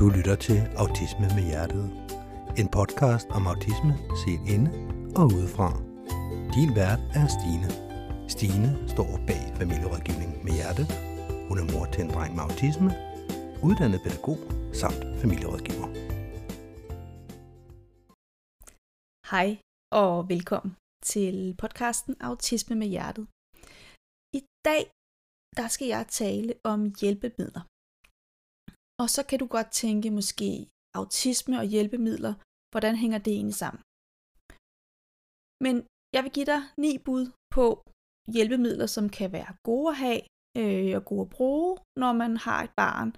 Du lytter til Autisme med Hjertet. En podcast om autisme set inde og udefra. Din vært er Stine. Stine står bag familierådgivning med hjerte. Hun er mor til en dreng med autisme, uddannet pædagog samt familierådgiver. Hej og velkommen til podcasten Autisme med Hjertet. I dag der skal jeg tale om hjælpemidler. Og så kan du godt tænke måske autisme og hjælpemidler, hvordan hænger det egentlig sammen? Men jeg vil give dig ni bud på hjælpemidler, som kan være gode at have øh, og gode at bruge, når man har et barn,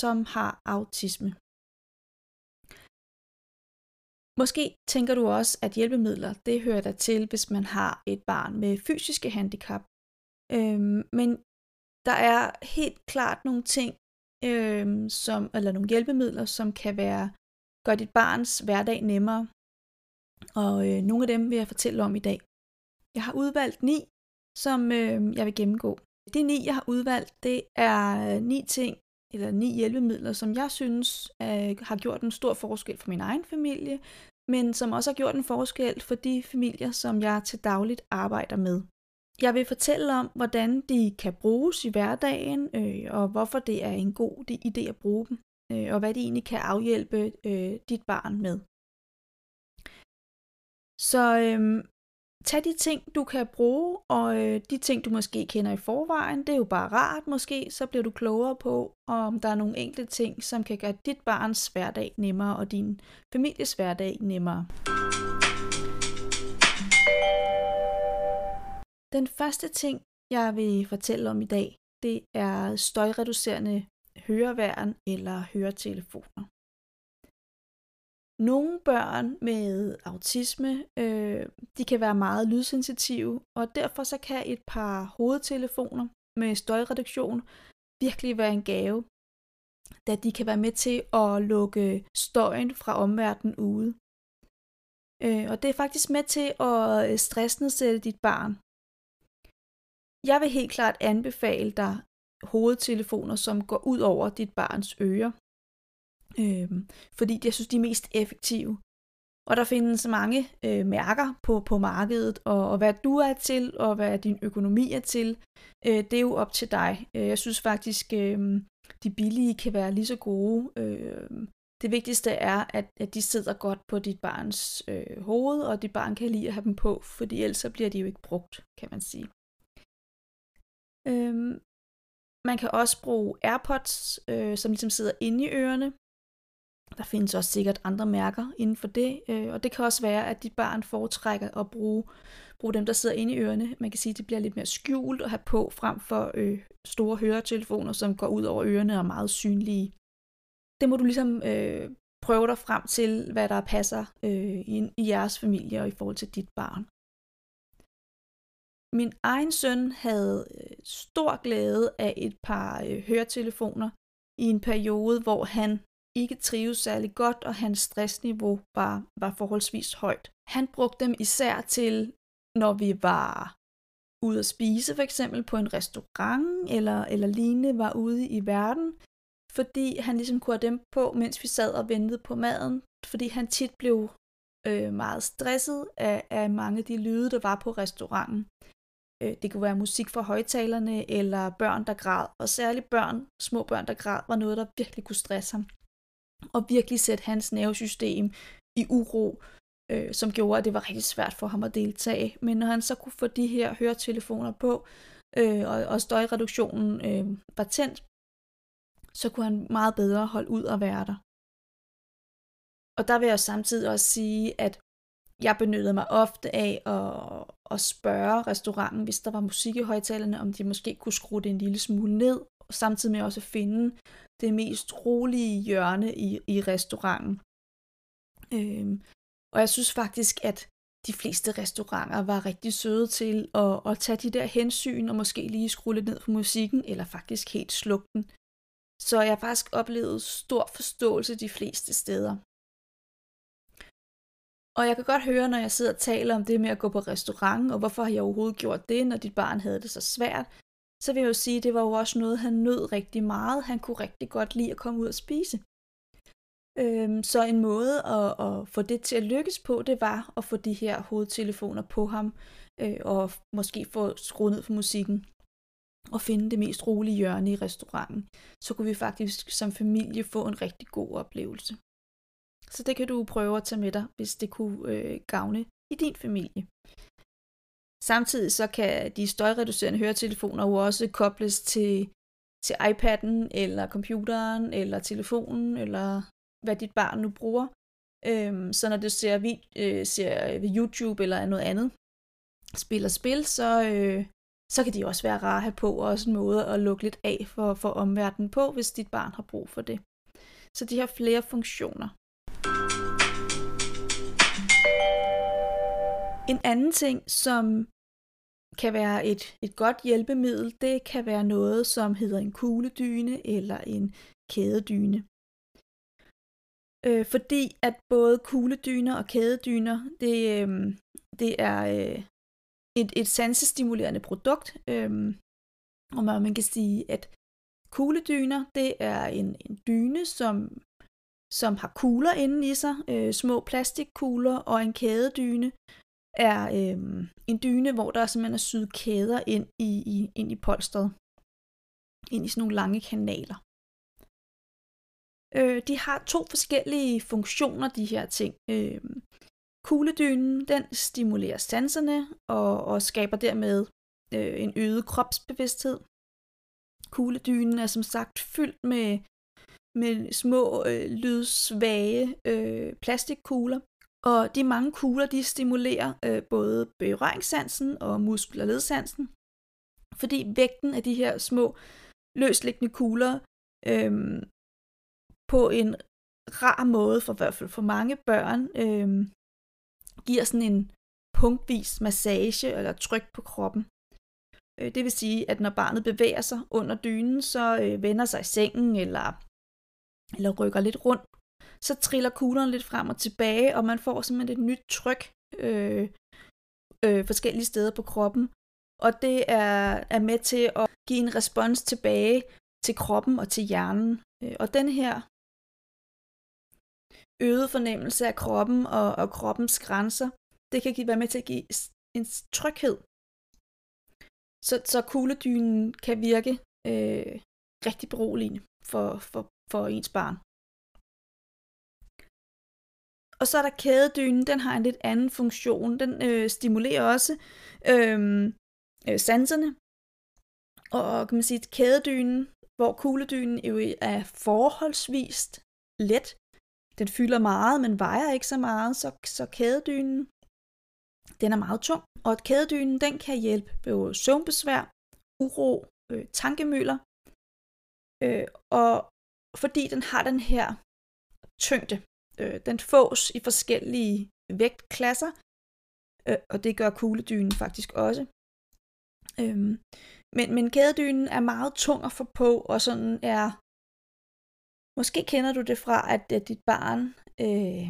som har autisme. Måske tænker du også, at hjælpemidler, det hører dig til, hvis man har et barn med fysiske handicap. Øhm, men der er helt klart nogle ting, øhm, som, eller nogle hjælpemidler, som kan være gøre dit barns hverdag nemmere. Og øh, nogle af dem vil jeg fortælle om i dag. Jeg har udvalgt ni, som øh, jeg vil gennemgå. De ni, jeg har udvalgt, det er øh, ni ting, eller ni hjælpemidler, som jeg synes øh, har gjort en stor forskel for min egen familie, men som også har gjort en forskel for de familier, som jeg til dagligt arbejder med. Jeg vil fortælle om, hvordan de kan bruges i hverdagen, øh, og hvorfor det er en god idé at bruge dem, øh, og hvad de egentlig kan afhjælpe øh, dit barn med. Så øh, tag de ting, du kan bruge, og øh, de ting, du måske kender i forvejen. Det er jo bare rart måske, så bliver du klogere på, om der er nogle enkelte ting, som kan gøre dit barns hverdag nemmere, og din families hverdag nemmere. Den første ting, jeg vil fortælle om i dag, det er støjreducerende høreværn eller høretelefoner. Nogle børn med autisme, øh, de kan være meget lydsensitive, og derfor så kan et par hovedtelefoner med støjreduktion virkelig være en gave, da de kan være med til at lukke støjen fra omverdenen ude. Øh, og det er faktisk med til at øh, stressnedsætte dit barn. Jeg vil helt klart anbefale dig hovedtelefoner, som går ud over dit barns ører. Øhm, fordi jeg synes, de er mest effektive. Og der findes mange øh, mærker på, på markedet, og, og hvad du er til, og hvad din økonomi er til, øh, det er jo op til dig. Øh, jeg synes faktisk, øh, de billige kan være lige så gode. Øh, det vigtigste er, at, at de sidder godt på dit barns øh, hoved, og dit barn kan lide at have dem på, fordi ellers så bliver de jo ikke brugt, kan man sige. Øhm, man kan også bruge AirPods, øh, som ligesom sidder inde i ørerne. Der findes også sikkert andre mærker inden for det, øh, og det kan også være, at dit barn foretrækker at bruge, bruge dem, der sidder inde i ørerne. Man kan sige, at det bliver lidt mere skjult at have på, frem for øh, store høretelefoner, som går ud over ørerne og er meget synlige. Det må du ligesom øh, prøve dig frem til, hvad der passer øh, i, i jeres familie og i forhold til dit barn. Min egen søn havde øh, stor glæde af et par øh, høretelefoner i en periode, hvor han ikke trives særlig godt, og hans stressniveau var, var forholdsvis højt. Han brugte dem især til, når vi var ude at spise, for eksempel på en restaurant eller, eller lignende, var ude i verden, fordi han ligesom kunne have dem på, mens vi sad og ventede på maden, fordi han tit blev øh, meget stresset af, af mange af de lyde, der var på restauranten. Øh, det kunne være musik fra højtalerne, eller børn, der græd. Og særligt børn, små børn, der græd, var noget, der virkelig kunne stresse ham. Og virkelig sætte hans nervesystem i uro, øh, som gjorde, at det var rigtig svært for ham at deltage. Men når han så kunne få de her høretelefoner på, øh, og, og støjreduktionen øh, var tændt, så kunne han meget bedre holde ud og være der. Og der vil jeg samtidig også sige, at jeg benyttede mig ofte af at, at spørge restauranten, hvis der var musik i højtalerne, om de måske kunne skrue det en lille smule ned, og samtidig med også at finde det mest rolige hjørne i, i restauranten. Øhm, og jeg synes faktisk, at de fleste restauranter var rigtig søde til at, at tage de der hensyn og måske lige skrue lidt ned på musikken, eller faktisk helt slukke den. Så jeg har faktisk oplevet stor forståelse de fleste steder. Og jeg kan godt høre, når jeg sidder og taler om det med at gå på restaurant, og hvorfor har jeg overhovedet gjort det, når dit barn havde det så svært, så vil jeg jo sige, at det var jo også noget, han nød rigtig meget. Han kunne rigtig godt lide at komme ud og spise. Øhm, så en måde at, at få det til at lykkes på, det var at få de her hovedtelefoner på ham, øh, og måske få skruet ned for musikken, og finde det mest rolige hjørne i restauranten. Så kunne vi faktisk som familie få en rigtig god oplevelse. Så det kan du prøve at tage med dig, hvis det kunne øh, gavne i din familie. Samtidig så kan de støjreducerende høretelefoner jo også kobles til, til iPad'en, eller computeren, eller telefonen, eller hvad dit barn nu bruger. Øhm, så når du ser, vid, øh, ser ved YouTube eller noget andet, spiller spil, så, øh, så kan de også være rare at have på, og også en måde at lukke lidt af for, for omverdenen på, hvis dit barn har brug for det. Så de har flere funktioner. En anden ting, som kan være et, et godt hjælpemiddel, det kan være noget, som hedder en kugledyne eller en kædedyne. Øh, fordi at både kugledyner og kædedyner, det, øh, det er øh, et, et sansestimulerende produkt. Øh, og man kan sige, at kugledyner, det er en, en dyne, som, som har kugler inde i sig, øh, små plastikkugler, og en kædedyne er øh, en dyne, hvor der simpelthen er syet kæder ind i, i, ind i polstret, ind i sådan nogle lange kanaler. Øh, de har to forskellige funktioner, de her ting. Øh, kugledynen, den stimulerer sanserne og, og skaber dermed øh, en øget kropsbevidsthed. Kugledynen er som sagt fyldt med, med små øh, lydsvage øh, plastikkugler, og de mange kugler, de stimulerer øh, både berøringssansen og muskel- og ledsansen, fordi vægten af de her små løsliggende kugler øh, på en rar måde, for i hvert fald for mange børn, øh, giver sådan en punktvis massage eller tryk på kroppen. Øh, det vil sige, at når barnet bevæger sig under dynen, så øh, vender sig i sengen eller, eller rykker lidt rundt, så triller kuglerne lidt frem og tilbage, og man får simpelthen et nyt tryk øh, øh, forskellige steder på kroppen. Og det er, er med til at give en respons tilbage til kroppen og til hjernen. Øh, og den her øget fornemmelse af kroppen og, og kroppens grænser, det kan være med til at give en tryghed. Så, så kugledynen kan virke øh, rigtig beroligende for, for, for ens barn. Og så er der kædedynen, den har en lidt anden funktion. Den øh, stimulerer også øh, øh, sanserne. Og kan man sige, at kædedynen, hvor kugledynen jo er forholdsvist let, den fylder meget, men vejer ikke så meget, så, så kædedynen, den er meget tung. Og kædedynen, den kan hjælpe ved søvnbesvær, uro, øh, tankemøller, øh, og fordi den har den her tyngde, øh, den fås i forskellige vægtklasser, øh, og det gør kugledynen faktisk også. Øhm, men, men kædedynen er meget tung at få på, og sådan er Måske kender du det fra, at, at dit barn øh,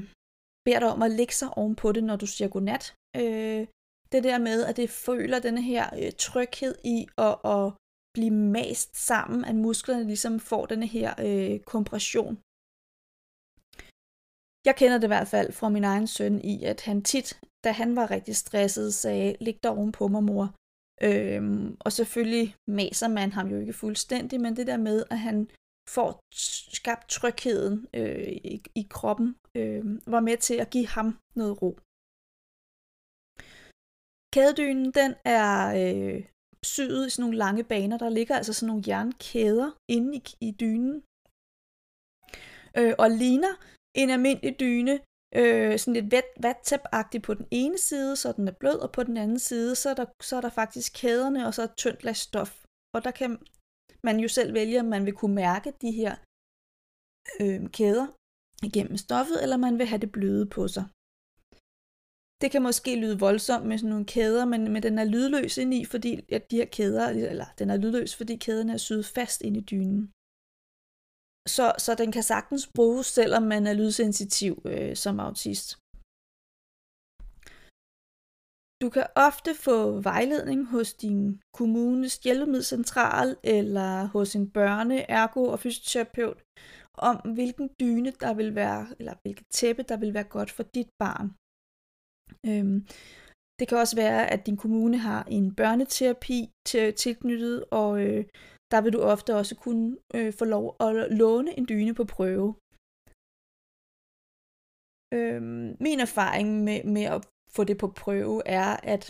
beder dig om at lægge sig ovenpå det, når du siger godnat. Øh, det der med, at det føler denne her øh, tryghed i at, at blive mast sammen, at musklerne ligesom får denne her øh, kompression. Jeg kender det i hvert fald fra min egen søn i, at han tit, da han var rigtig stresset, sagde, læg dig ovenpå mig, mor. Øhm, og selvfølgelig maser man ham jo ikke fuldstændig, men det der med, at han får skabt trygheden øh, i, i kroppen, øh, var med til at give ham noget ro. Kædedynen, den er øh, syet i sådan nogle lange baner. Der ligger altså sådan nogle jernkæder inde i, i dynen. Øh, og ligner en almindelig dyne, øh, sådan lidt vat, vattæp på den ene side, så den er blød, og på den anden side, så er der, så er der faktisk kæderne, og så er tyndt lag stof. Og der kan man jo selv vælge, om man vil kunne mærke de her øh, kæder igennem stoffet, eller man vil have det bløde på sig. Det kan måske lyde voldsomt med sådan nogle kæder, men, men den er lydløs indeni, fordi at de her kæder, eller den er lydløs, fordi kæderne er syet fast ind i dynen. Så, så den kan sagtens bruges, selvom man er lydsensitiv øh, som autist. Du kan ofte få vejledning hos din kommunes hjælpemiddelcentral eller hos en børne-, ergo- og fysioterapeut om, hvilken dyne der vil være, eller hvilket tæppe, der vil være godt for dit barn. Øhm, det kan også være, at din kommune har en børneterapi til, tilknyttet, og øh, der vil du ofte også kunne øh, få lov at låne en dyne på prøve. Øh, min erfaring med, med at få det på prøve er, at,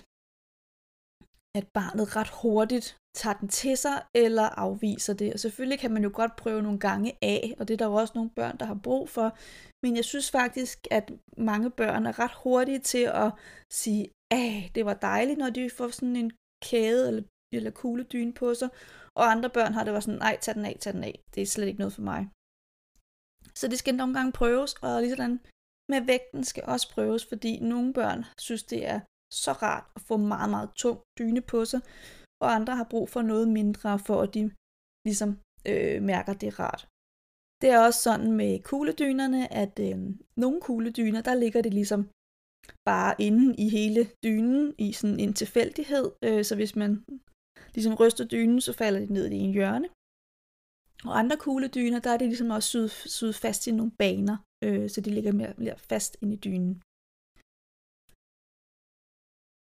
at barnet ret hurtigt tager den til sig eller afviser det. Og selvfølgelig kan man jo godt prøve nogle gange af, og det er der jo også nogle børn, der har brug for. Men jeg synes faktisk, at mange børn er ret hurtige til at sige, at det var dejligt, når de får sådan en kæde eller, eller kugledyne på sig. Og andre børn har det var sådan, nej, tag den af, tag den af. Det er slet ikke noget for mig. Så det skal nogle gange prøves, og ligesådan med vægten skal også prøves, fordi nogle børn synes, det er så rart at få meget, meget tung dyne på sig, og andre har brug for noget mindre, for at de ligesom øh, mærker, det er rart. Det er også sådan med kugledynerne, at øh, nogle kugledyner, der ligger det ligesom bare inde i hele dynen i sådan en tilfældighed, øh, så hvis man ligesom ryster dynen, så falder de ned i en hjørne. Og andre kugledyner, der er det ligesom også syet, syet fast i nogle baner, øh, så de ligger mere, mere fast ind i dynen.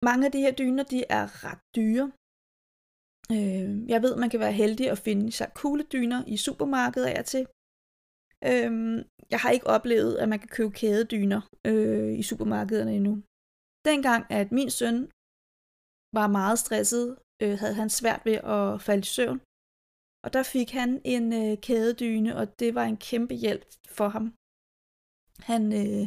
Mange af de her dyner, de er ret dyre. Øh, jeg ved, man kan være heldig at finde sig kugledyner i supermarkedet af og til. Øh, jeg har ikke oplevet, at man kan købe kædedyner øh, i supermarkederne endnu. Dengang, at min søn var meget stresset, øh, havde han svært ved at falde i søvn. Og der fik han en øh, kædedyne, og det var en kæmpe hjælp for ham. Han, øh,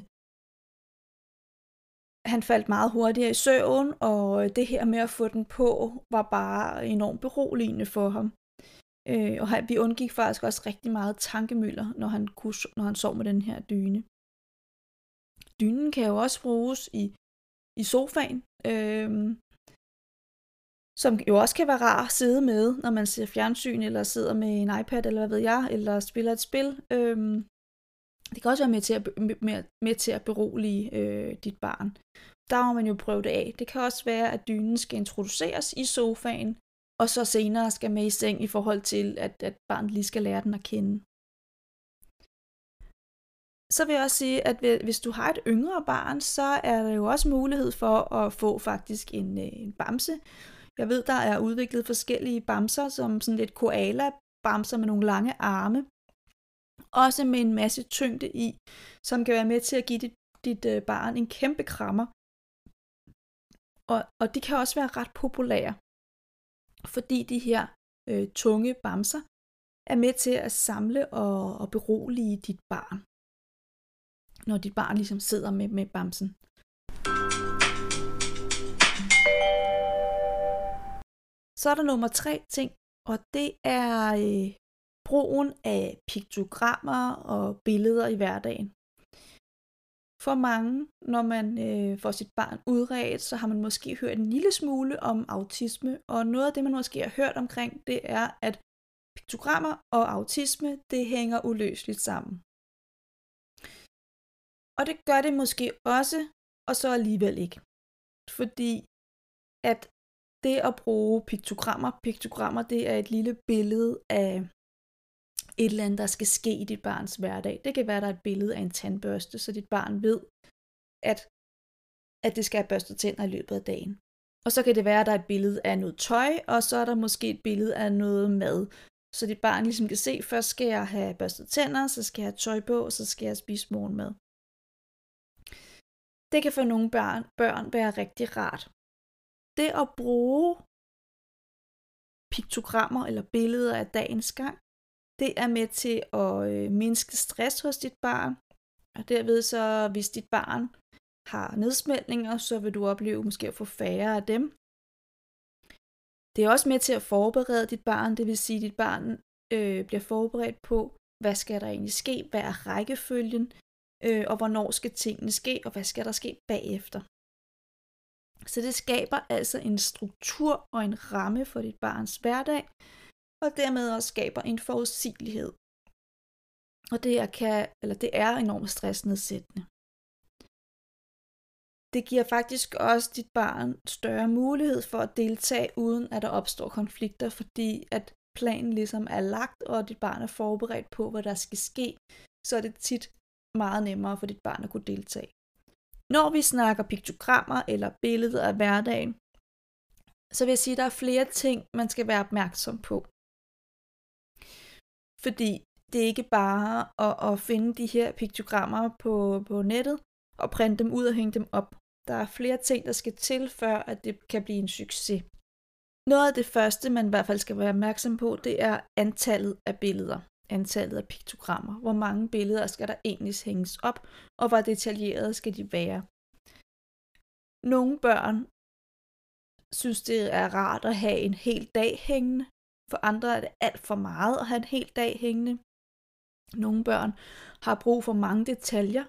han faldt meget hurtigere i søvn, og øh, det her med at få den på var bare enormt beroligende for ham. Øh, og han, vi undgik faktisk også rigtig meget tankemøller, når han, kunne, når han sov med den her dyne. Dynen kan jo også bruges i, i sofaen, øh, som jo også kan være rar at sidde med, når man ser fjernsyn, eller sidder med en iPad, eller hvad ved jeg, eller spiller et spil. Øhm, det kan også være med til at, med, med til at berolige øh, dit barn. Der må man jo prøve det af. Det kan også være, at dynen skal introduceres i sofaen, og så senere skal med i seng i forhold til, at, at barnet lige skal lære den at kende. Så vil jeg også sige, at hvis du har et yngre barn, så er der jo også mulighed for at få faktisk en, øh, en bamse. Jeg ved, der er udviklet forskellige bamser, som sådan lidt koala-bamser med nogle lange arme. Også med en masse tyngde i, som kan være med til at give dit, dit øh, barn en kæmpe krammer. Og, og de kan også være ret populære fordi de her øh, tunge bamser er med til at samle og, og berolige dit barn, når dit barn ligesom sidder med, med bamsen. Så er der nummer tre ting, og det er øh, brugen af piktogrammer og billeder i hverdagen. For mange, når man øh, får sit barn udredt, så har man måske hørt en lille smule om autisme, og noget af det, man måske har hørt omkring, det er, at piktogrammer og autisme, det hænger uløseligt sammen. Og det gør det måske også, og så alligevel ikke. Fordi at det at bruge piktogrammer, piktogrammer det er et lille billede af et eller andet, der skal ske i dit barns hverdag. Det kan være, at der er et billede af en tandbørste, så dit barn ved, at, at det skal have børstet tænder i løbet af dagen. Og så kan det være, at der er et billede af noget tøj, og så er der måske et billede af noget mad. Så dit barn ligesom kan se, først skal jeg have børstet tænder, så skal jeg have tøj på, og så skal jeg spise morgenmad. Det kan for nogle børn, børn være rigtig rart. Det at bruge piktogrammer eller billeder af dagens gang, det er med til at øh, mindske stress hos dit barn, og derved så, hvis dit barn har nedsmeltninger, så vil du opleve måske at få færre af dem. Det er også med til at forberede dit barn, det vil sige, at dit barn øh, bliver forberedt på, hvad skal der egentlig ske, hvad er rækkefølgen, øh, og hvornår skal tingene ske, og hvad skal der ske bagefter. Så det skaber altså en struktur og en ramme for dit barns hverdag, og dermed også skaber en forudsigelighed. Og det er, kan, eller det er enormt stressnedsættende. Det giver faktisk også dit barn større mulighed for at deltage, uden at der opstår konflikter, fordi at planen ligesom er lagt, og dit barn er forberedt på, hvad der skal ske, så er det tit meget nemmere for dit barn at kunne deltage. Når vi snakker piktogrammer eller billeder af hverdagen, så vil jeg sige, at der er flere ting, man skal være opmærksom på. Fordi det er ikke bare at, at finde de her piktogrammer på, på nettet og printe dem ud og hænge dem op. Der er flere ting, der skal til, før at det kan blive en succes. Noget af det første, man i hvert fald skal være opmærksom på, det er antallet af billeder. Antallet af piktogrammer. Hvor mange billeder skal der egentlig hænges op, og hvor detaljerede skal de være. Nogle børn synes, det er rart at have en hel dag hængende. For andre er det alt for meget at have en hel dag hængende. Nogle børn har brug for mange detaljer.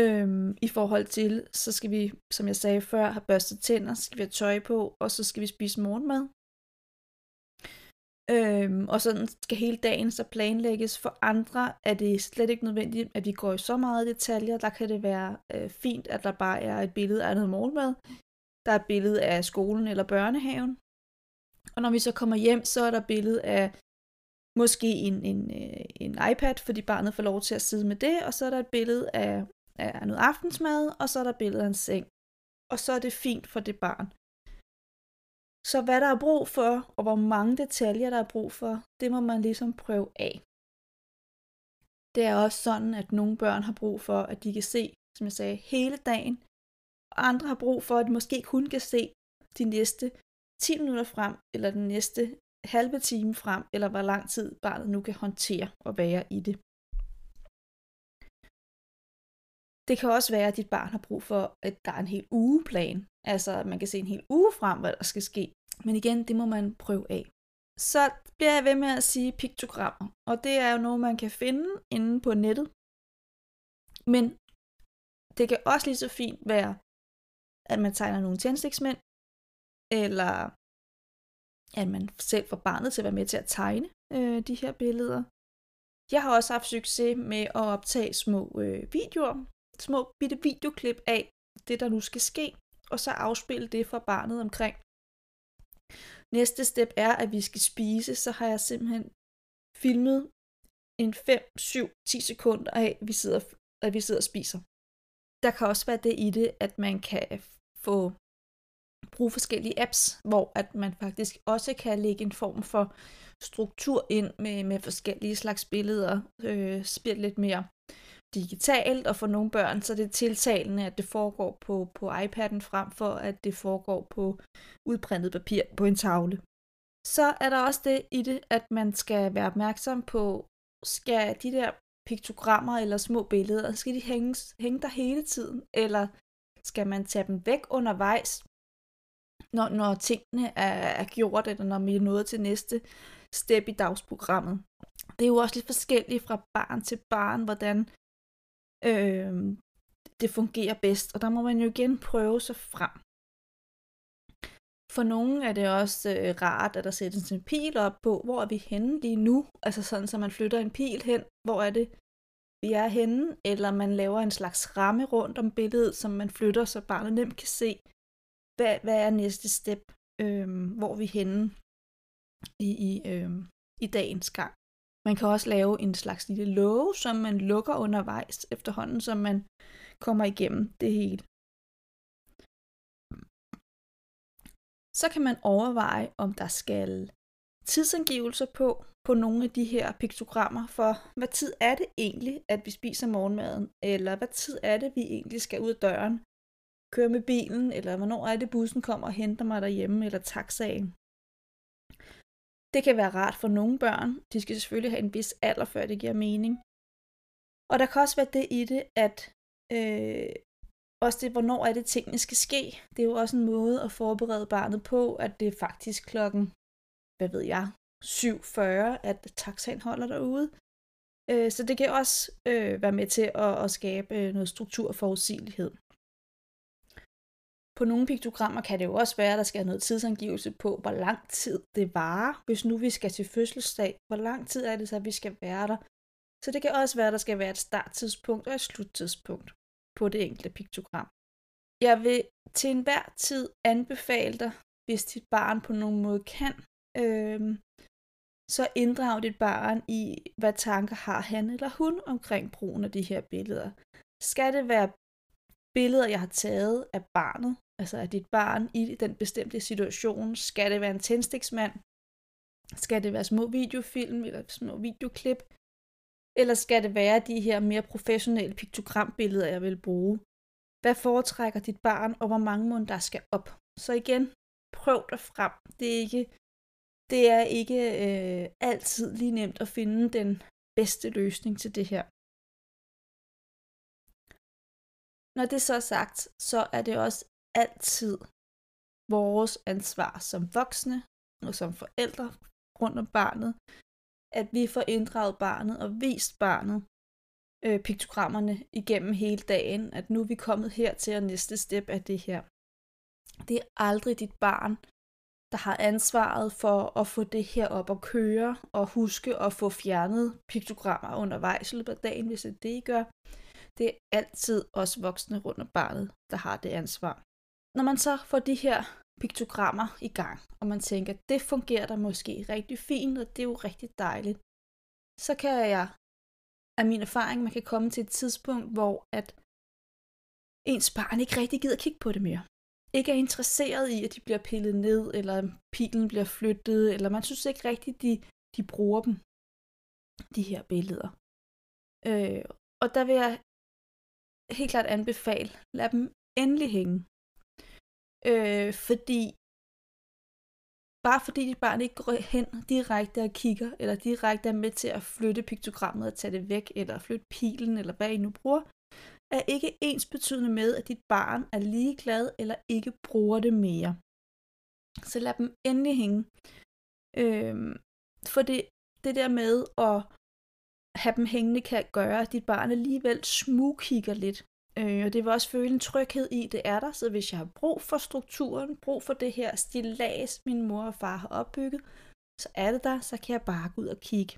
Øhm, I forhold til, så skal vi, som jeg sagde før, have børstet tænder, så skal vi have tøj på, og så skal vi spise morgenmad. Øhm, og sådan skal hele dagen så planlægges. For andre er det slet ikke nødvendigt, at vi går i så meget detaljer. Der kan det være øh, fint, at der bare er et billede af noget morgenmad. Der er et billede af skolen eller børnehaven. Og når vi så kommer hjem, så er der et billede af måske en, en, øh, en iPad, fordi barnet får lov til at sidde med det, og så er der et billede af, af noget aftensmad, og så er der et billede af en seng. Og så er det fint for det barn. Så hvad der er brug for, og hvor mange detaljer der er brug for, det må man ligesom prøve af. Det er også sådan, at nogle børn har brug for, at de kan se, som jeg sagde, hele dagen, og andre har brug for, at de måske kun kan se de næste 10 minutter frem, eller den næste halve time frem, eller hvor lang tid barnet nu kan håndtere at være i det. Det kan også være, at dit barn har brug for, at der er en hel ugeplan. Altså, at man kan se en hel uge frem, hvad der skal ske. Men igen, det må man prøve af. Så bliver jeg ved med at sige piktogrammer. Og det er jo noget, man kan finde inde på nettet. Men det kan også lige så fint være, at man tegner nogle tændstiksmænd, eller at man selv får barnet til at være med til at tegne øh, de her billeder. Jeg har også haft succes med at optage små øh, videoer, små bitte videoklip af det, der nu skal ske, og så afspille det for barnet omkring. Næste step er, at vi skal spise, så har jeg simpelthen filmet en 5, 7, 10 sekunder af, at vi sidder, at vi sidder og spiser. Der kan også være det i det, at man kan få bruge forskellige apps, hvor at man faktisk også kan lægge en form for struktur ind med, med forskellige slags billeder, øh, spille lidt mere digitalt, og for nogle børn, så er det tiltalende, at det foregår på, på iPad'en frem for, at det foregår på udprintet papir på en tavle. Så er der også det i det, at man skal være opmærksom på, skal de der piktogrammer eller små billeder, skal de hænges, hænge der hele tiden, eller skal man tage dem væk undervejs, når, når tingene er, er gjort, eller når vi er nået til næste step i dagsprogrammet. Det er jo også lidt forskelligt fra barn til barn, hvordan øh, det fungerer bedst, og der må man jo igen prøve sig frem. For nogle er det også øh, rart, at der sættes en pil op på, hvor er vi henne lige nu, altså sådan, så man flytter en pil hen, hvor er det, vi er henne, eller man laver en slags ramme rundt om billedet, som man flytter, så barnet nemt kan se, hvad, hvad er næste step, øh, hvor vi henne i, i, øh, i dagens gang. Man kan også lave en slags lille låge, som man lukker undervejs efterhånden, som man kommer igennem det hele. Så kan man overveje, om der skal tidsangivelser på, på nogle af de her piktogrammer, for hvad tid er det egentlig, at vi spiser morgenmaden, eller hvad tid er det, vi egentlig skal ud af døren, køre med bilen, eller hvornår er det, bussen kommer og henter mig derhjemme, eller taxaen. Det kan være rart for nogle børn. De skal selvfølgelig have en vis alder, før det giver mening. Og der kan også være det i det, at øh, også det, hvornår er det, tingene skal ske. Det er jo også en måde at forberede barnet på, at det er faktisk klokken, hvad ved jeg, 7.40, at taxaen holder derude. Øh, så det kan også øh, være med til at, at skabe øh, noget struktur og forudsigelighed. På nogle piktogrammer kan det jo også være, at der skal have noget tidsangivelse på, hvor lang tid det varer. Hvis nu vi skal til fødselsdag, hvor lang tid er det så, at vi skal være der? Så det kan også være, at der skal være et starttidspunkt og et sluttidspunkt på det enkelte piktogram. jeg vil til enhver tid anbefale dig, hvis dit barn på nogen måde kan, øh, så inddrag dit barn i, hvad tanker har han eller hun omkring brugen af de her billeder. Skal det være billeder, jeg har taget af barnet, altså af dit barn i den bestemte situation? Skal det være en tændstiksmand? Skal det være små videofilm eller små videoklip? Eller skal det være de her mere professionelle piktogrambilleder, jeg vil bruge? Hvad foretrækker dit barn, og hvor mange måneder der skal op? Så igen, prøv dig frem. Det er ikke, det er ikke øh, altid lige nemt at finde den bedste løsning til det her. Når det så er sagt, så er det også altid vores ansvar som voksne og som forældre rundt om barnet, at vi får inddraget barnet og vist barnet øh, piktogrammerne igennem hele dagen, at nu er vi kommet her til, og næste step er det her. Det er aldrig dit barn, der har ansvaret for at få det her op at køre, og huske at få fjernet piktogrammer undervejs i løbet af dagen, hvis det det, I gør. Det er altid os voksne rundt om barnet, der har det ansvar. Når man så får de her piktogrammer i gang, og man tænker, det fungerer der måske rigtig fint, og det er jo rigtig dejligt, så kan jeg af min erfaring, man kan komme til et tidspunkt, hvor at ens barn ikke rigtig gider kigge på det mere. Ikke er interesseret i, at de bliver pillet ned, eller pilen bliver flyttet, eller man synes ikke rigtigt, de, de bruger dem, de her billeder. Øh, og der vil jeg helt klart anbefale, lad dem endelig hænge. Øh, fordi bare fordi dit barn ikke går hen direkte og kigger, eller direkte er med til at flytte piktogrammet og tage det væk, eller flytte pilen, eller hvad I nu bruger, er ikke ens betydende med, at dit barn er ligeglad eller ikke bruger det mere. Så lad dem endelig hænge. Øhm, for det, det der med at have dem hængende kan gøre, at dit barn alligevel smugkigger lidt. Øh, og det vil også føle en tryghed i, det er der. Så hvis jeg har brug for strukturen, brug for det her stillads, min mor og far har opbygget, så er det der, så kan jeg bare gå ud og kigge.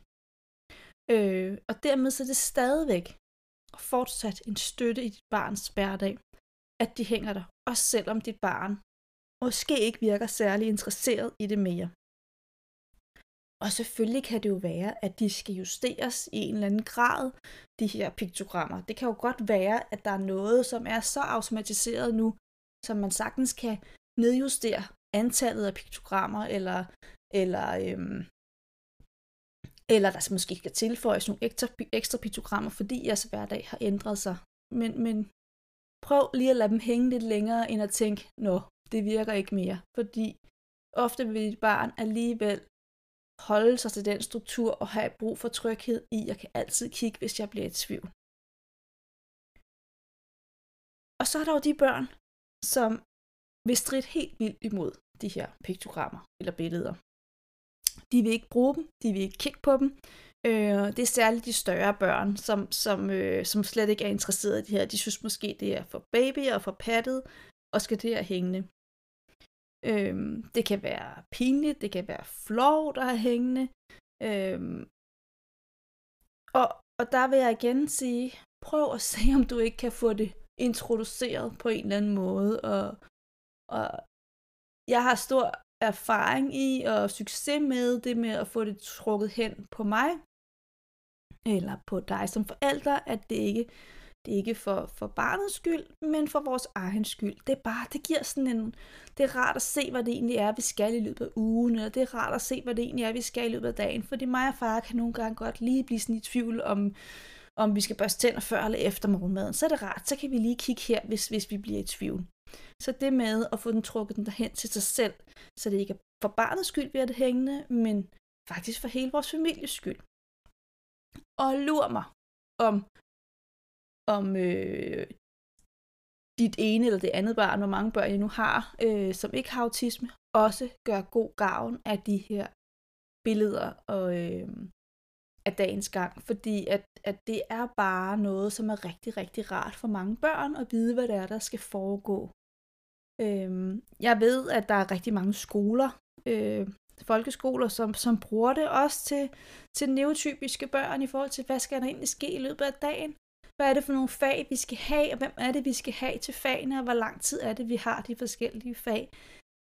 Øh, og dermed så er det stadigvæk fortsat en støtte i dit barns hverdag, at de hænger der, også selvom dit barn måske ikke virker særlig interesseret i det mere. Og selvfølgelig kan det jo være, at de skal justeres i en eller anden grad, de her piktogrammer. Det kan jo godt være, at der er noget, som er så automatiseret nu, som man sagtens kan nedjustere antallet af piktogrammer, eller, eller, øhm, eller der måske skal tilføjes nogle ekstra, ekstra piktogrammer, fordi jeres hverdag har ændret sig. Men, men prøv lige at lade dem hænge lidt længere, end at tænke, nå, det virker ikke mere. Fordi ofte vil et barn alligevel holde sig til den struktur og have brug for tryghed i, jeg kan altid kigge, hvis jeg bliver i tvivl. Og så er der jo de børn, som vil stridt helt vildt imod de her piktogrammer eller billeder. De vil ikke bruge dem, de vil ikke kigge på dem. Øh, det er særligt de større børn, som, som, øh, som slet ikke er interesseret i det her. De synes måske, det er for baby og for pattet, og skal det her hængende. Øhm, det kan være pinligt, det kan være flov, der have hængende. Øhm, og, og der vil jeg igen sige, prøv at se, om du ikke kan få det introduceret på en eller anden måde. Og, og jeg har stor erfaring i og succes med det med at få det trukket hen på mig, eller på dig som forælder, at det ikke det er ikke for, for barnets skyld, men for vores egen skyld. Det er bare, det giver sådan en, det er rart at se, hvad det egentlig er, vi skal i løbet af ugen, og det er rart at se, hvad det egentlig er, vi skal i løbet af dagen, fordi mig og far kan nogle gange godt lige blive sådan i tvivl om, om vi skal børste tænder før eller efter morgenmaden. Så er det rart, så kan vi lige kigge her, hvis, hvis vi bliver i tvivl. Så det med at få den trukket den derhen til sig selv, så det ikke er for barnets skyld, vi er det hængende, men faktisk for hele vores families skyld. Og lur mig, om om øh, dit ene eller det andet barn, hvor mange børn I nu har, øh, som ikke har autisme, også gør god gavn af de her billeder og, øh, af dagens gang. Fordi at, at det er bare noget, som er rigtig, rigtig rart for mange børn at vide, hvad det er, der skal foregå. Øh, jeg ved, at der er rigtig mange skoler, øh, folkeskoler, som, som bruger det også til, til neurotypiske børn i forhold til, hvad skal der egentlig ske i løbet af dagen hvad er det for nogle fag, vi skal have, og hvem er det, vi skal have til fagene, og hvor lang tid er det, vi har de forskellige fag.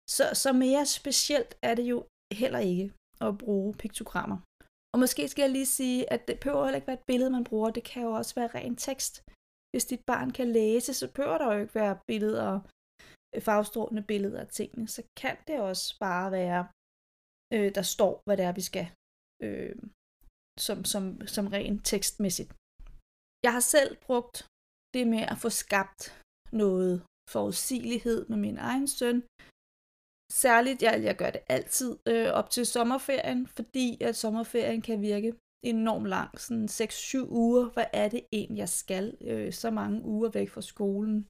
Så, så mere specielt er det jo heller ikke at bruge piktogrammer. Og måske skal jeg lige sige, at det behøver heller ikke være et billede, man bruger. Det kan jo også være ren tekst. Hvis dit barn kan læse, så behøver der jo ikke være billeder, øh, farvestrålende billeder af tingene. Så kan det også bare være, øh, der står, hvad det er, vi skal, øh, som, som, som ren tekstmæssigt. Jeg har selv brugt det med at få skabt noget forudsigelighed med min egen søn, Særligt, jeg, jeg gør det altid øh, op til sommerferien, fordi at sommerferien kan virke enormt lang, sådan 6-7 uger. Hvad er det egentlig, jeg skal? Øh, så mange uger væk fra skolen.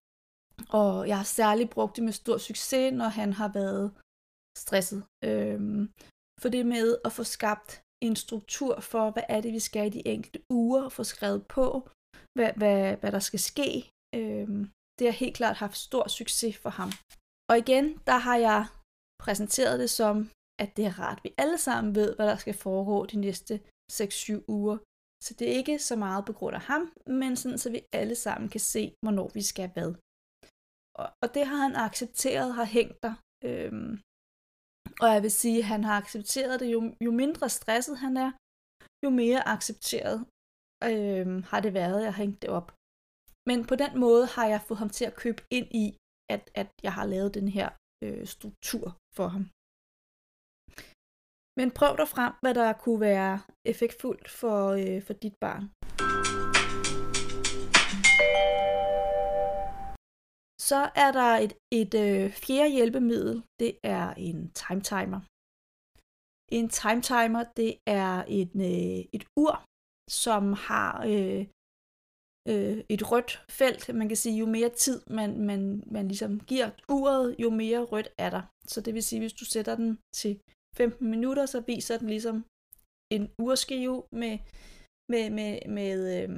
Og jeg har særligt brugt det med stor succes, når han har været stresset. Øh, for det med at få skabt en struktur for, hvad er det, vi skal i de enkelte uger, få skrevet på, hvad, hvad, hvad der skal ske. Øh, det har helt klart haft stor succes for ham. Og igen, der har jeg præsenteret det som, at det er rart, vi alle sammen ved, hvad der skal foregå de næste 6-7 uger. Så det er ikke så meget på grund af ham, men sådan, så vi alle sammen kan se, hvornår vi skal hvad. Og, og det har han accepteret, har hængt der. Øhm, og jeg vil sige, at han har accepteret det, jo, jo mindre stresset han er, jo mere accepteret øh, har det været, jeg har hængt det op. Men på den måde har jeg fået ham til at købe ind i, at, at jeg har lavet den her øh, struktur for ham. Men prøv dig frem, hvad der kunne være effektfuldt for, øh, for dit barn. Så er der et, et øh, fjerde hjælpemiddel, det er en time timer. En time timer, det er et, øh, et ur, som har øh, øh, et rødt felt. Man kan sige, jo mere tid man, man, man ligesom giver uret, jo mere rødt er der. Så det vil sige, hvis du sætter den til 15 minutter, så viser den ligesom en urskive med, med, med, med, øh,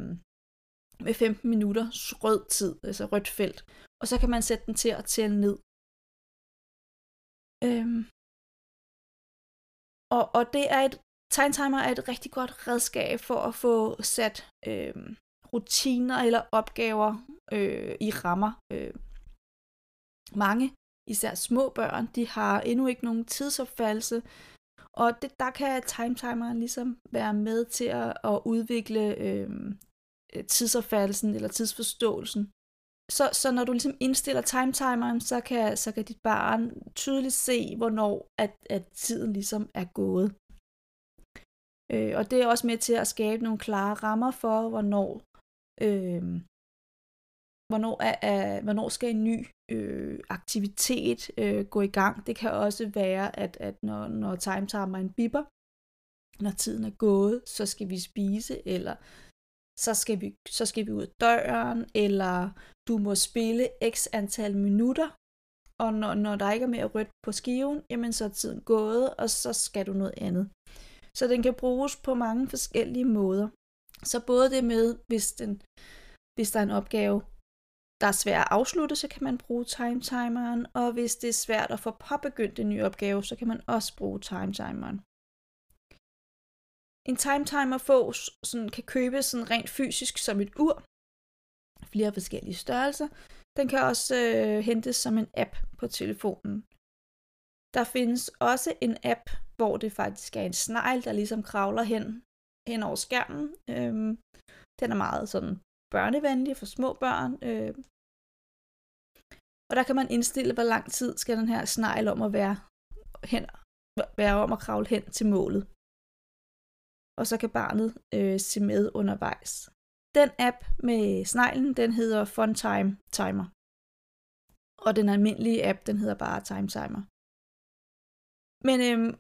med 15 minutter rød tid, altså rødt felt. Og så kan man sætte den til at tælle ned. Øhm. Og, og det er et, time timer er et rigtig godt redskab for at få sat øh, rutiner eller opgaver øh, i rammer. Øh. Mange, især små børn, de har endnu ikke nogen tidsopfattelse, og det, der kan timetimeren ligesom være med til at, at udvikle øhm, øh, tidsopfattelsen eller tidsforståelsen. Så, så når du ligesom indstiller timetimeren, så kan, så kan dit barn tydeligt se, hvornår at, at tiden ligesom er gået. Øh, og det er også med til at skabe nogle klare rammer for, hvornår Øh, hvornår, er, er, hvornår skal en ny øh, aktivitet øh, gå i gang? Det kan også være, at, at når, når timetimeren bipper, når tiden er gået, så skal vi spise, eller så skal vi, så skal vi ud af døren, eller du må spille x antal minutter, og når, når der ikke er mere rødt på skiven, jamen så er tiden gået, og så skal du noget andet. Så den kan bruges på mange forskellige måder. Så både det med, hvis, den, hvis der er en opgave, der er svær at afslutte, så kan man bruge timetimeren, og hvis det er svært at få påbegyndt en ny opgave, så kan man også bruge timetimeren. En timetimer fås, sådan, kan købes sådan rent fysisk som et ur, flere forskellige størrelser. Den kan også øh, hentes som en app på telefonen. Der findes også en app, hvor det faktisk er en snegl, der ligesom kravler hen hen over skærmen. Øhm, den er meget sådan børnevenlig for små børn. Øhm, Og der kan man indstille, hvor lang tid skal den her snegl om at være, hen, være om at kravle hen til målet. Og så kan barnet øh, se med undervejs. Den app med sneglen, den hedder Funtime Timer. Og den almindelige app, den hedder bare Time Timer. Men øhm,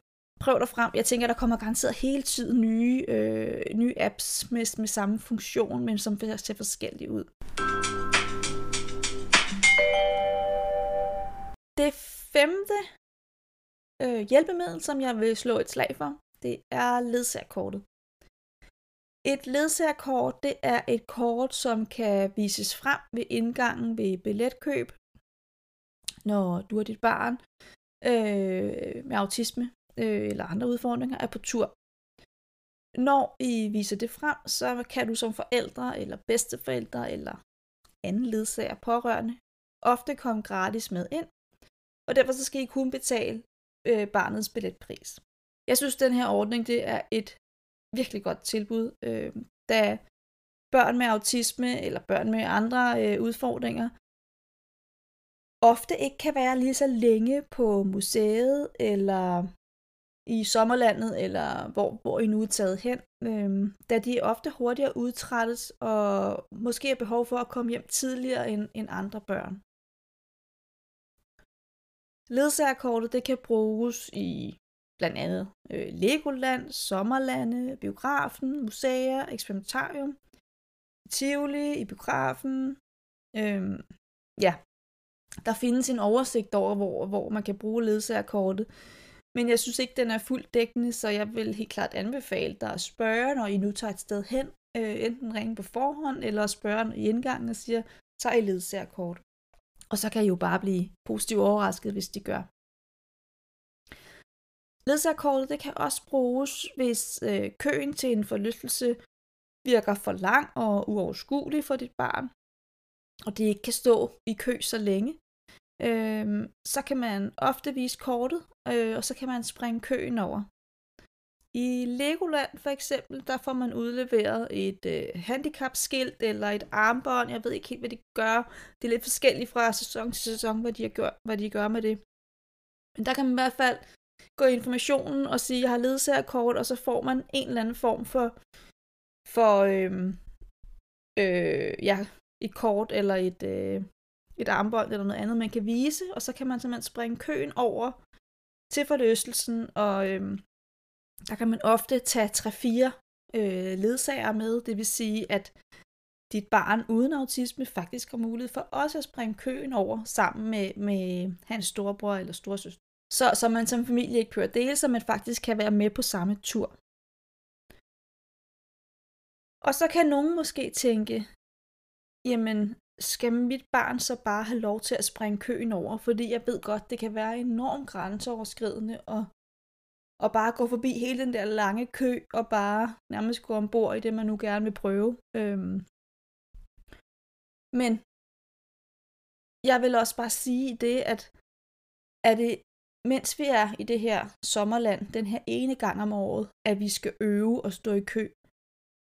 prøv dig frem. Jeg tænker, der kommer garanteret hele tiden nye, øh, nye apps med, med samme funktion, men som ser forskellige ud. Det femte øh, hjælpemiddel, som jeg vil slå et slag for, det er ledsagerkortet. Et ledsagerkort, det er et kort, som kan vises frem ved indgangen ved billetkøb, når du og dit barn øh, med autisme øh, eller andre udfordringer, er på tur. når I viser det frem, så kan du som forældre eller bedsteforældre eller anden ledsager pårørende ofte komme gratis med ind, og derfor så skal I kun betale øh, barnets billetpris. Jeg synes, den her ordning det er et virkelig godt tilbud, øh, da børn med autisme eller børn med andre øh, udfordringer ofte ikke kan være lige så længe på museet eller i sommerlandet, eller hvor, hvor I nu er taget hen, øh, da de ofte hurtigere udtrættes og måske har behov for at komme hjem tidligere end, end andre børn. Ledsagerkortet det kan bruges i blandt andet øh, Legoland, Sommerlande, Biografen, Museer, Eksperimentarium, Tivoli, i Biografen. Øh, ja, der findes en oversigt over, hvor, hvor man kan bruge ledsagerkortet. Men jeg synes ikke, den er fuldt dækkende, så jeg vil helt klart anbefale dig at spørge, når I nu tager et sted hen, øh, enten ringe på forhånd, eller spørge i indgangen og siger, tager I ledsagerkort? Og så kan I jo bare blive positivt overrasket, hvis de gør. Ledsagerkortet det kan også bruges, hvis øh, køen til en forlystelse virker for lang og uoverskuelig for dit barn, og det ikke kan stå i kø så længe. Øh, så kan man ofte vise kortet, øh, og så kan man springe køen over. I Legoland for eksempel, der får man udleveret et øh, handicapskilt eller et armbånd. Jeg ved ikke helt, hvad de gør. Det er lidt forskelligt fra sæson til sæson, hvad de, har gjort, hvad de gør med det. Men der kan man i hvert fald gå i informationen og sige, jeg har ledsagerkort, og så får man en eller anden form for, for øh, øh, ja, et kort eller et, øh, et armbånd eller noget andet, man kan vise, og så kan man simpelthen springe køen over til forløselsen, og øhm, der kan man ofte tage 3-4 øh, ledsager med, det vil sige, at dit barn uden autisme faktisk har mulighed for også at springe køen over sammen med, med hans storebror eller storesøster. Så, så man som familie ikke kører dele, så man faktisk kan være med på samme tur. Og så kan nogen måske tænke, jamen skal mit barn så bare have lov til at springe køen over, fordi jeg ved godt, det kan være enormt grænseoverskridende og og bare gå forbi hele den der lange kø, og bare nærmest gå ombord i det, man nu gerne vil prøve. Øhm. Men jeg vil også bare sige det, at er det, mens vi er i det her sommerland, den her ene gang om året, at vi skal øve og stå i kø,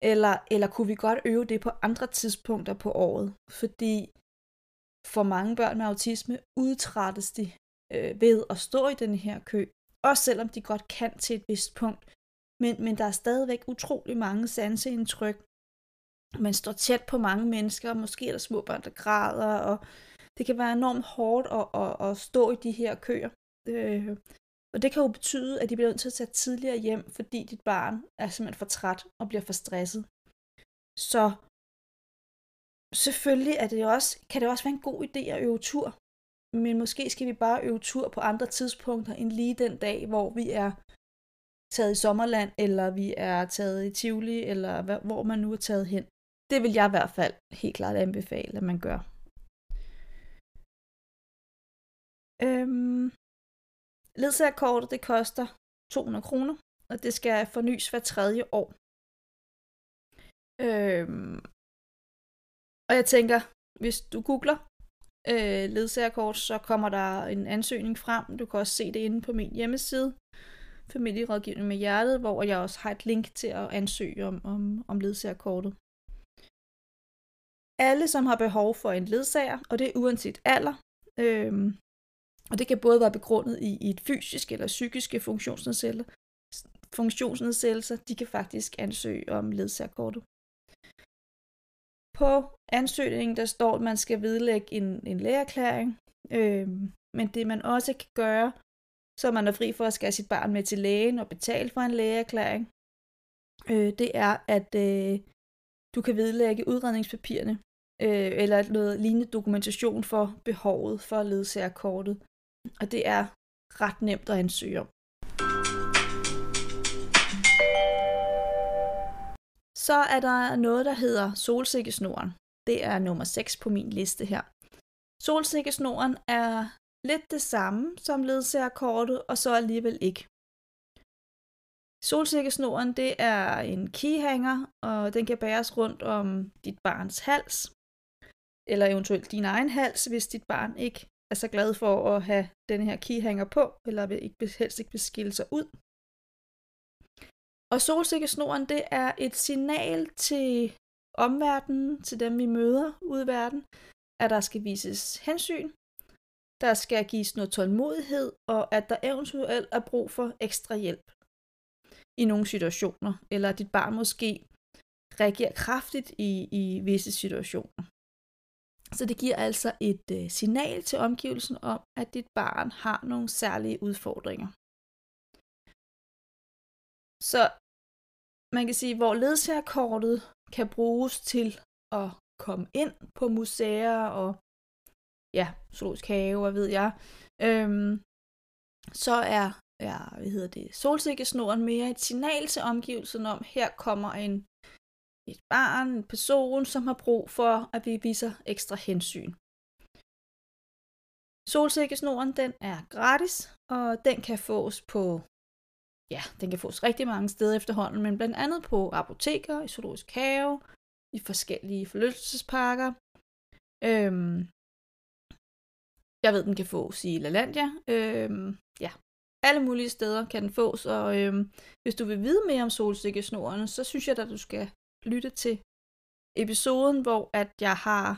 eller, eller kunne vi godt øve det på andre tidspunkter på året? Fordi for mange børn med autisme udtrættes de øh, ved at stå i den her kø. Også selvom de godt kan til et vist punkt. Men, men der er stadigvæk utrolig mange sanseindtryk. Man står tæt på mange mennesker, og måske er der små børn, der græder, og det kan være enormt hårdt at, at, at stå i de her køer. Øh, og det kan jo betyde, at de bliver nødt til at tage tidligere hjem, fordi dit barn er simpelthen for træt og bliver for stresset. Så selvfølgelig er det også, kan det også være en god idé at øve tur men måske skal vi bare øve tur på andre tidspunkter end lige den dag, hvor vi er taget i sommerland, eller vi er taget i Tivoli, eller hvor man nu er taget hen. Det vil jeg i hvert fald helt klart anbefale, at man gør. Øhm, ledsagerkortet, det koster 200 kroner, og det skal fornyes hver tredje år. Øhm, og jeg tænker, hvis du googler øh, ledsagerkort, så kommer der en ansøgning frem. Du kan også se det inde på min hjemmeside, familierådgivning med hjertet, hvor jeg også har et link til at ansøge om, om, om ledsagerkortet. Alle, som har behov for en ledsager, og det er uanset alder, øh, og det kan både være begrundet i, i et fysisk eller psykiske funktionsnedsættelser, funktionsnedsættelser, de kan faktisk ansøge om ledsagerkortet. På ansøgningen, der står, at man skal vedlægge en, en lægeerklæring, øh, men det man også kan gøre, så man er fri for at skære sit barn med til lægen og betale for en lægeerklæring, øh, det er, at øh, du kan vedlægge udredningspapirerne, øh, eller noget lignende dokumentation for behovet for ledsagerkortet. Og det er ret nemt at ansøge om. Så er der noget, der hedder solsikkesnoren. Det er nummer 6 på min liste her. Solsikkesnoren er lidt det samme som ledsagerkortet, og så alligevel ikke. Solsikkesnoren, det er en keyhanger, og den kan bæres rundt om dit barns hals, eller eventuelt din egen hals, hvis dit barn ikke er så glad for at have den her keyhanger på, eller vil ikke, helst ikke vil skille sig ud. Og solsikkesnoren, det er et signal til omverdenen, til dem vi møder ude i verden, at der skal vises hensyn, der skal gives noget tålmodighed, og at der eventuelt er brug for ekstra hjælp i nogle situationer, eller at dit barn måske reagerer kraftigt i, i visse situationer. Så det giver altså et øh, signal til omgivelsen om, at dit barn har nogle særlige udfordringer. Så man kan sige, hvor ledsagerkortet kan bruges til at komme ind på museer og ja, zoologisk have, hvad ved jeg, øhm, så er, ja, hvad hedder det, solsikkesnoren mere et signal til omgivelsen om, her kommer en et barn, en person, som har brug for, at vi viser ekstra hensyn. Solsikkesnoren, den er gratis, og den kan fås på, ja, den kan fås rigtig mange steder efterhånden, men blandt andet på apoteker, i zoologisk have, i forskellige forlystelsesparker. Øhm, jeg ved, den kan fås i LaLandia. Øhm, ja, alle mulige steder kan den fås, og øhm, hvis du vil vide mere om solsikkesnoren, så synes jeg at du skal lytte til episoden, hvor at jeg har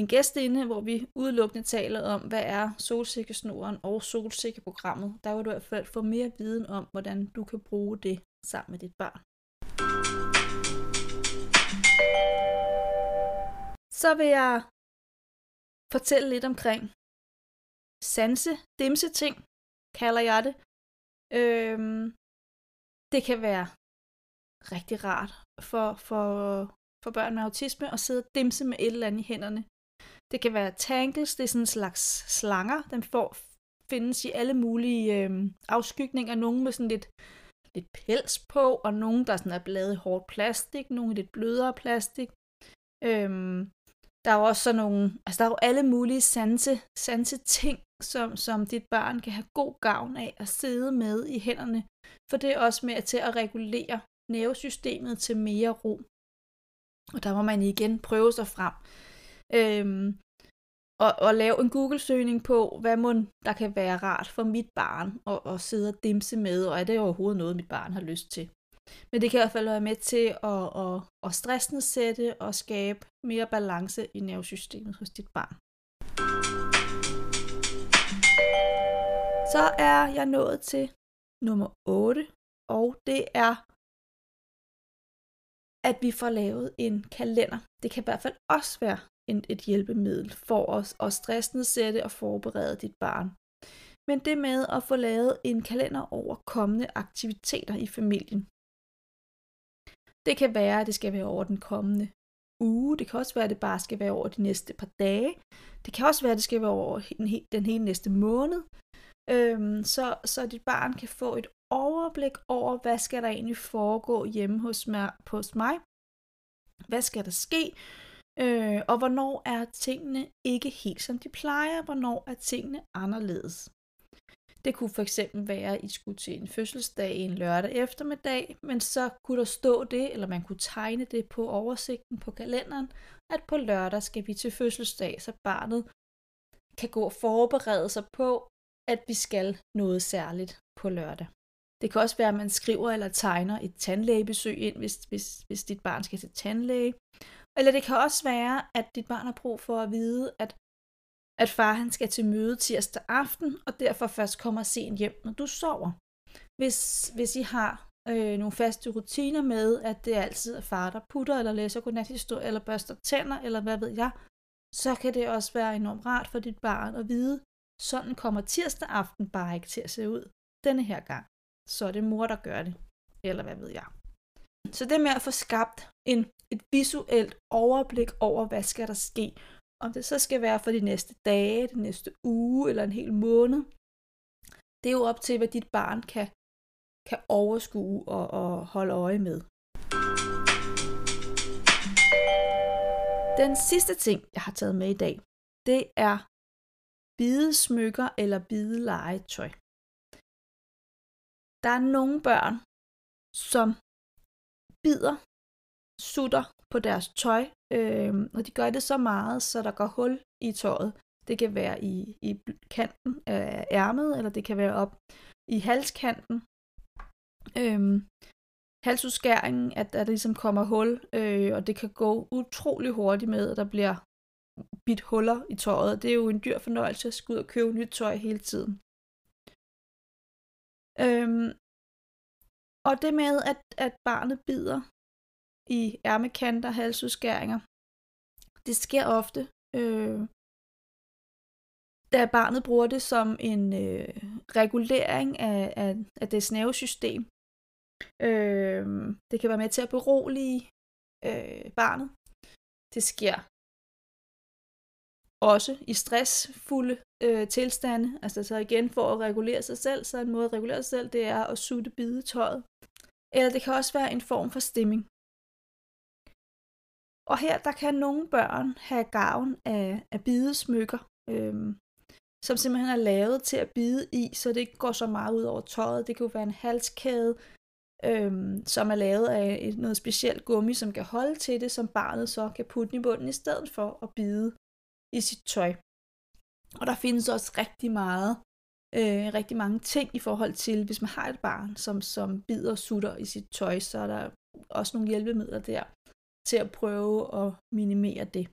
en gæst inde, hvor vi udelukkende taler om, hvad er solsikkesnoren og solsikkeprogrammet. Der vil du i hvert fald få mere viden om, hvordan du kan bruge det sammen med dit barn. Så vil jeg fortælle lidt omkring sanse, dimse ting, kalder jeg det. Øhm, det kan være rigtig rart for, for, for børn med autisme at sidde og dimse med et eller andet i hænderne. Det kan være tangles, det er sådan en slags slanger. Den får, findes i alle mulige øh, afskygninger. Nogle med sådan lidt, lidt pels på, og nogle, der sådan er bladet i hårdt plastik, nogle lidt blødere plastik. Øhm, der er jo også sådan nogle, altså der er jo alle mulige sanse, sanse ting, som, som dit barn kan have god gavn af at sidde med i hænderne, for det er også med til at regulere nervesystemet til mere ro. Og der må man igen prøve sig frem. Øhm, og, og lave en Google-søgning på, hvad må der kan være rart for mit barn at, at sidde og dimse med, og er det overhovedet noget, mit barn har lyst til. Men det kan i hvert fald være med til at, at, at stressnedsætte og skabe mere balance i nervesystemet hos dit barn. Så er jeg nået til nummer 8, og det er, at vi får lavet en kalender. Det kan i hvert fald også være en, et hjælpemiddel for os at stressnedsætte og forberede dit barn. Men det med at få lavet en kalender over kommende aktiviteter i familien. Det kan være, at det skal være over den kommende uge. Det kan også være, at det bare skal være over de næste par dage. Det kan også være, at det skal være over den, den hele næste måned. Øhm, så, så dit barn kan få et overblik over, hvad skal der egentlig foregå hjemme hos mig. Hos mig. Hvad skal der ske? Øh, og hvornår er tingene ikke helt som de plejer? Hvornår er tingene anderledes? Det kunne for eksempel være, at I skulle til en fødselsdag en lørdag eftermiddag, men så kunne der stå det, eller man kunne tegne det på oversigten på kalenderen, at på lørdag skal vi til fødselsdag, så barnet kan gå og forberede sig på, at vi skal noget særligt på lørdag. Det kan også være, at man skriver eller tegner et tandlægebesøg ind, hvis, hvis, hvis dit barn skal til tandlæge. Eller det kan også være, at dit barn har brug for at vide, at at far han skal til møde tirsdag aften, og derfor først kommer sent hjem, når du sover. Hvis, hvis I har øh, nogle faste rutiner med, at det altid er far, der putter, eller læser godnathistorie, eller børster tænder, eller hvad ved jeg, så kan det også være enormt rart for dit barn at vide, sådan kommer tirsdag aften bare ikke til at se ud denne her gang. Så er det mor, der gør det, eller hvad ved jeg. Så det med at få skabt en, et visuelt overblik over, hvad skal der ske, om det så skal være for de næste dage, den næste uge eller en hel måned, det er jo op til, hvad dit barn kan, kan overskue og, og holde øje med. Den sidste ting, jeg har taget med i dag, det er bidesmykker eller bidelegetøj. Der er nogle børn, som bider, sutter på deres tøj, øh, og de gør det så meget, så der går hul i tøjet. Det kan være i, i kanten af ærmet, eller det kan være op i halskanten. Øh, halsudskæringen, at, der ligesom kommer hul, øh, og det kan gå utrolig hurtigt med, at der bliver bit huller i tøjet. Det er jo en dyr fornøjelse at skulle ud og købe nyt tøj hele tiden. Øhm, og det med, at, at barnet bider i ærmekanter, halsudskæringer, det sker ofte, øh, da barnet bruger det som en øh, regulering af, af, af det nervesystem. Øh, det kan være med til at berolige øh, barnet. Det sker også i stressfulde øh, tilstande. Altså så igen for at regulere sig selv, så en måde at regulere sig selv, det er at sutte bidetøjet. Eller det kan også være en form for stimming. Og her der kan nogle børn have gavn af, af bidesmykker, øh, som simpelthen er lavet til at bide i, så det ikke går så meget ud over tøjet. Det kan jo være en halskæde, øh, som er lavet af et, noget specielt gummi, som kan holde til det, som barnet så kan putte i bunden i stedet for at bide i sit tøj. Og der findes også rigtig meget, øh, rigtig mange ting i forhold til, hvis man har et barn, som, som bider og sutter i sit tøj, så er der også nogle hjælpemidler der til at prøve at minimere det.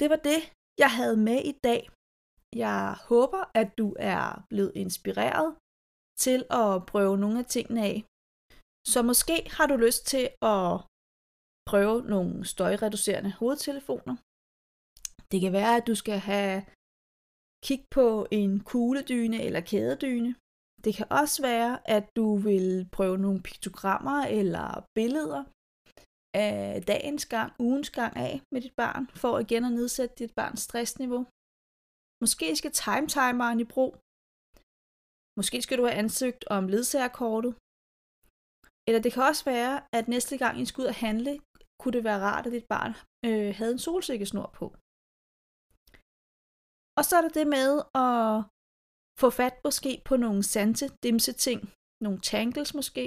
Det var det, jeg havde med i dag. Jeg håber, at du er blevet inspireret til at prøve nogle af tingene af. Så måske har du lyst til at prøve nogle støjreducerende hovedtelefoner. Det kan være, at du skal have kig på en kugledyne eller kædedyne. Det kan også være, at du vil prøve nogle piktogrammer eller billeder af dagens gang, ugens gang af med dit barn, for igen at nedsætte dit barns stressniveau. Måske skal timetimeren i brug, Måske skal du have ansøgt om ledsagerkortet. Eller det kan også være, at næste gang I skal ud og handle, kunne det være rart, at dit barn øh, havde en solsikkesnor på. Og så er der det med at få fat måske på nogle sanse dimse ting, nogle tangles måske.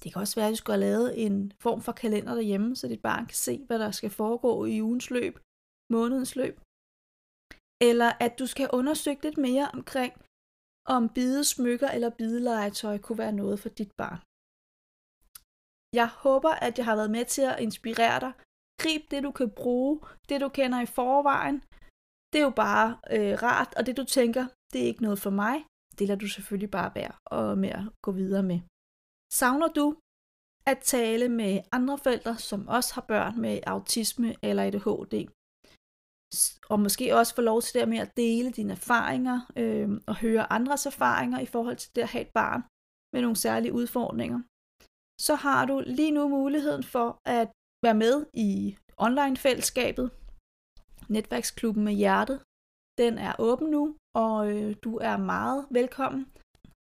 Det kan også være, at du skal have lavet en form for kalender derhjemme, så dit barn kan se, hvad der skal foregå i ugens løb, månedens løb. Eller at du skal undersøge undersøgt lidt mere omkring, om bidesmykker eller bidelegetøj kunne være noget for dit barn. Jeg håber, at jeg har været med til at inspirere dig. Grib det, du kan bruge, det du kender i forvejen. Det er jo bare øh, rart, og det du tænker, det er ikke noget for mig. Det lader du selvfølgelig bare være og med at gå videre med. Savner du at tale med andre forældre, som også har børn med autisme eller ADHD? Og måske også få lov til det med at dele dine erfaringer øh, og høre andres erfaringer i forhold til det at have et barn med nogle særlige udfordringer, så har du lige nu muligheden for at være med i online-fællesskabet, Netværksklubben med Hjertet. Den er åben nu, og øh, du er meget velkommen.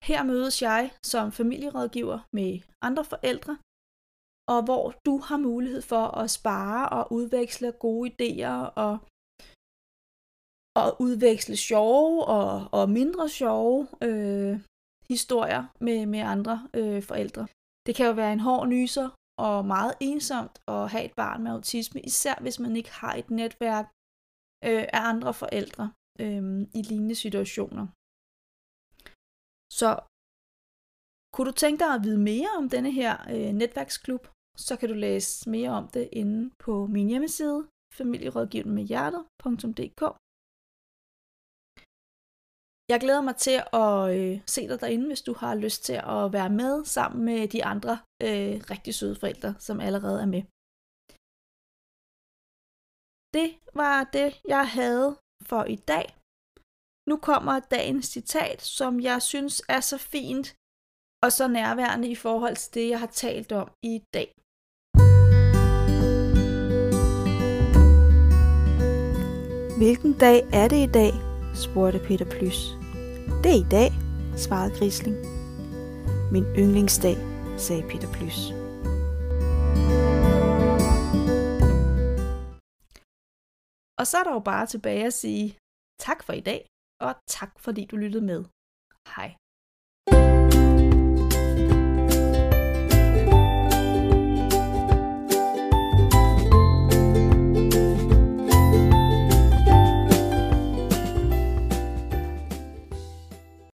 Her mødes jeg som familierådgiver med andre forældre, og hvor du har mulighed for at spare og udveksle gode idéer og at udveksle sjove og, og mindre sjove øh, historier med, med andre øh, forældre. Det kan jo være en hård nyser og meget ensomt at have et barn med autisme, især hvis man ikke har et netværk øh, af andre forældre øh, i lignende situationer. Så kunne du tænke dig at vide mere om denne her øh, netværksklub, så kan du læse mere om det inde på min hjemmeside familierådgivning med hjertet.dk jeg glæder mig til at øh, se dig derinde, hvis du har lyst til at være med sammen med de andre øh, rigtig søde forældre, som allerede er med. Det var det, jeg havde for i dag. Nu kommer dagens citat, som jeg synes er så fint og så nærværende i forhold til det, jeg har talt om i dag. Hvilken dag er det i dag? Spurgte Peter Plys. Det er i dag, svarede Grisling. Min yndlingsdag, sagde Peter Plys. Og så er der jo bare tilbage at sige tak for i dag, og tak fordi du lyttede med. Hej.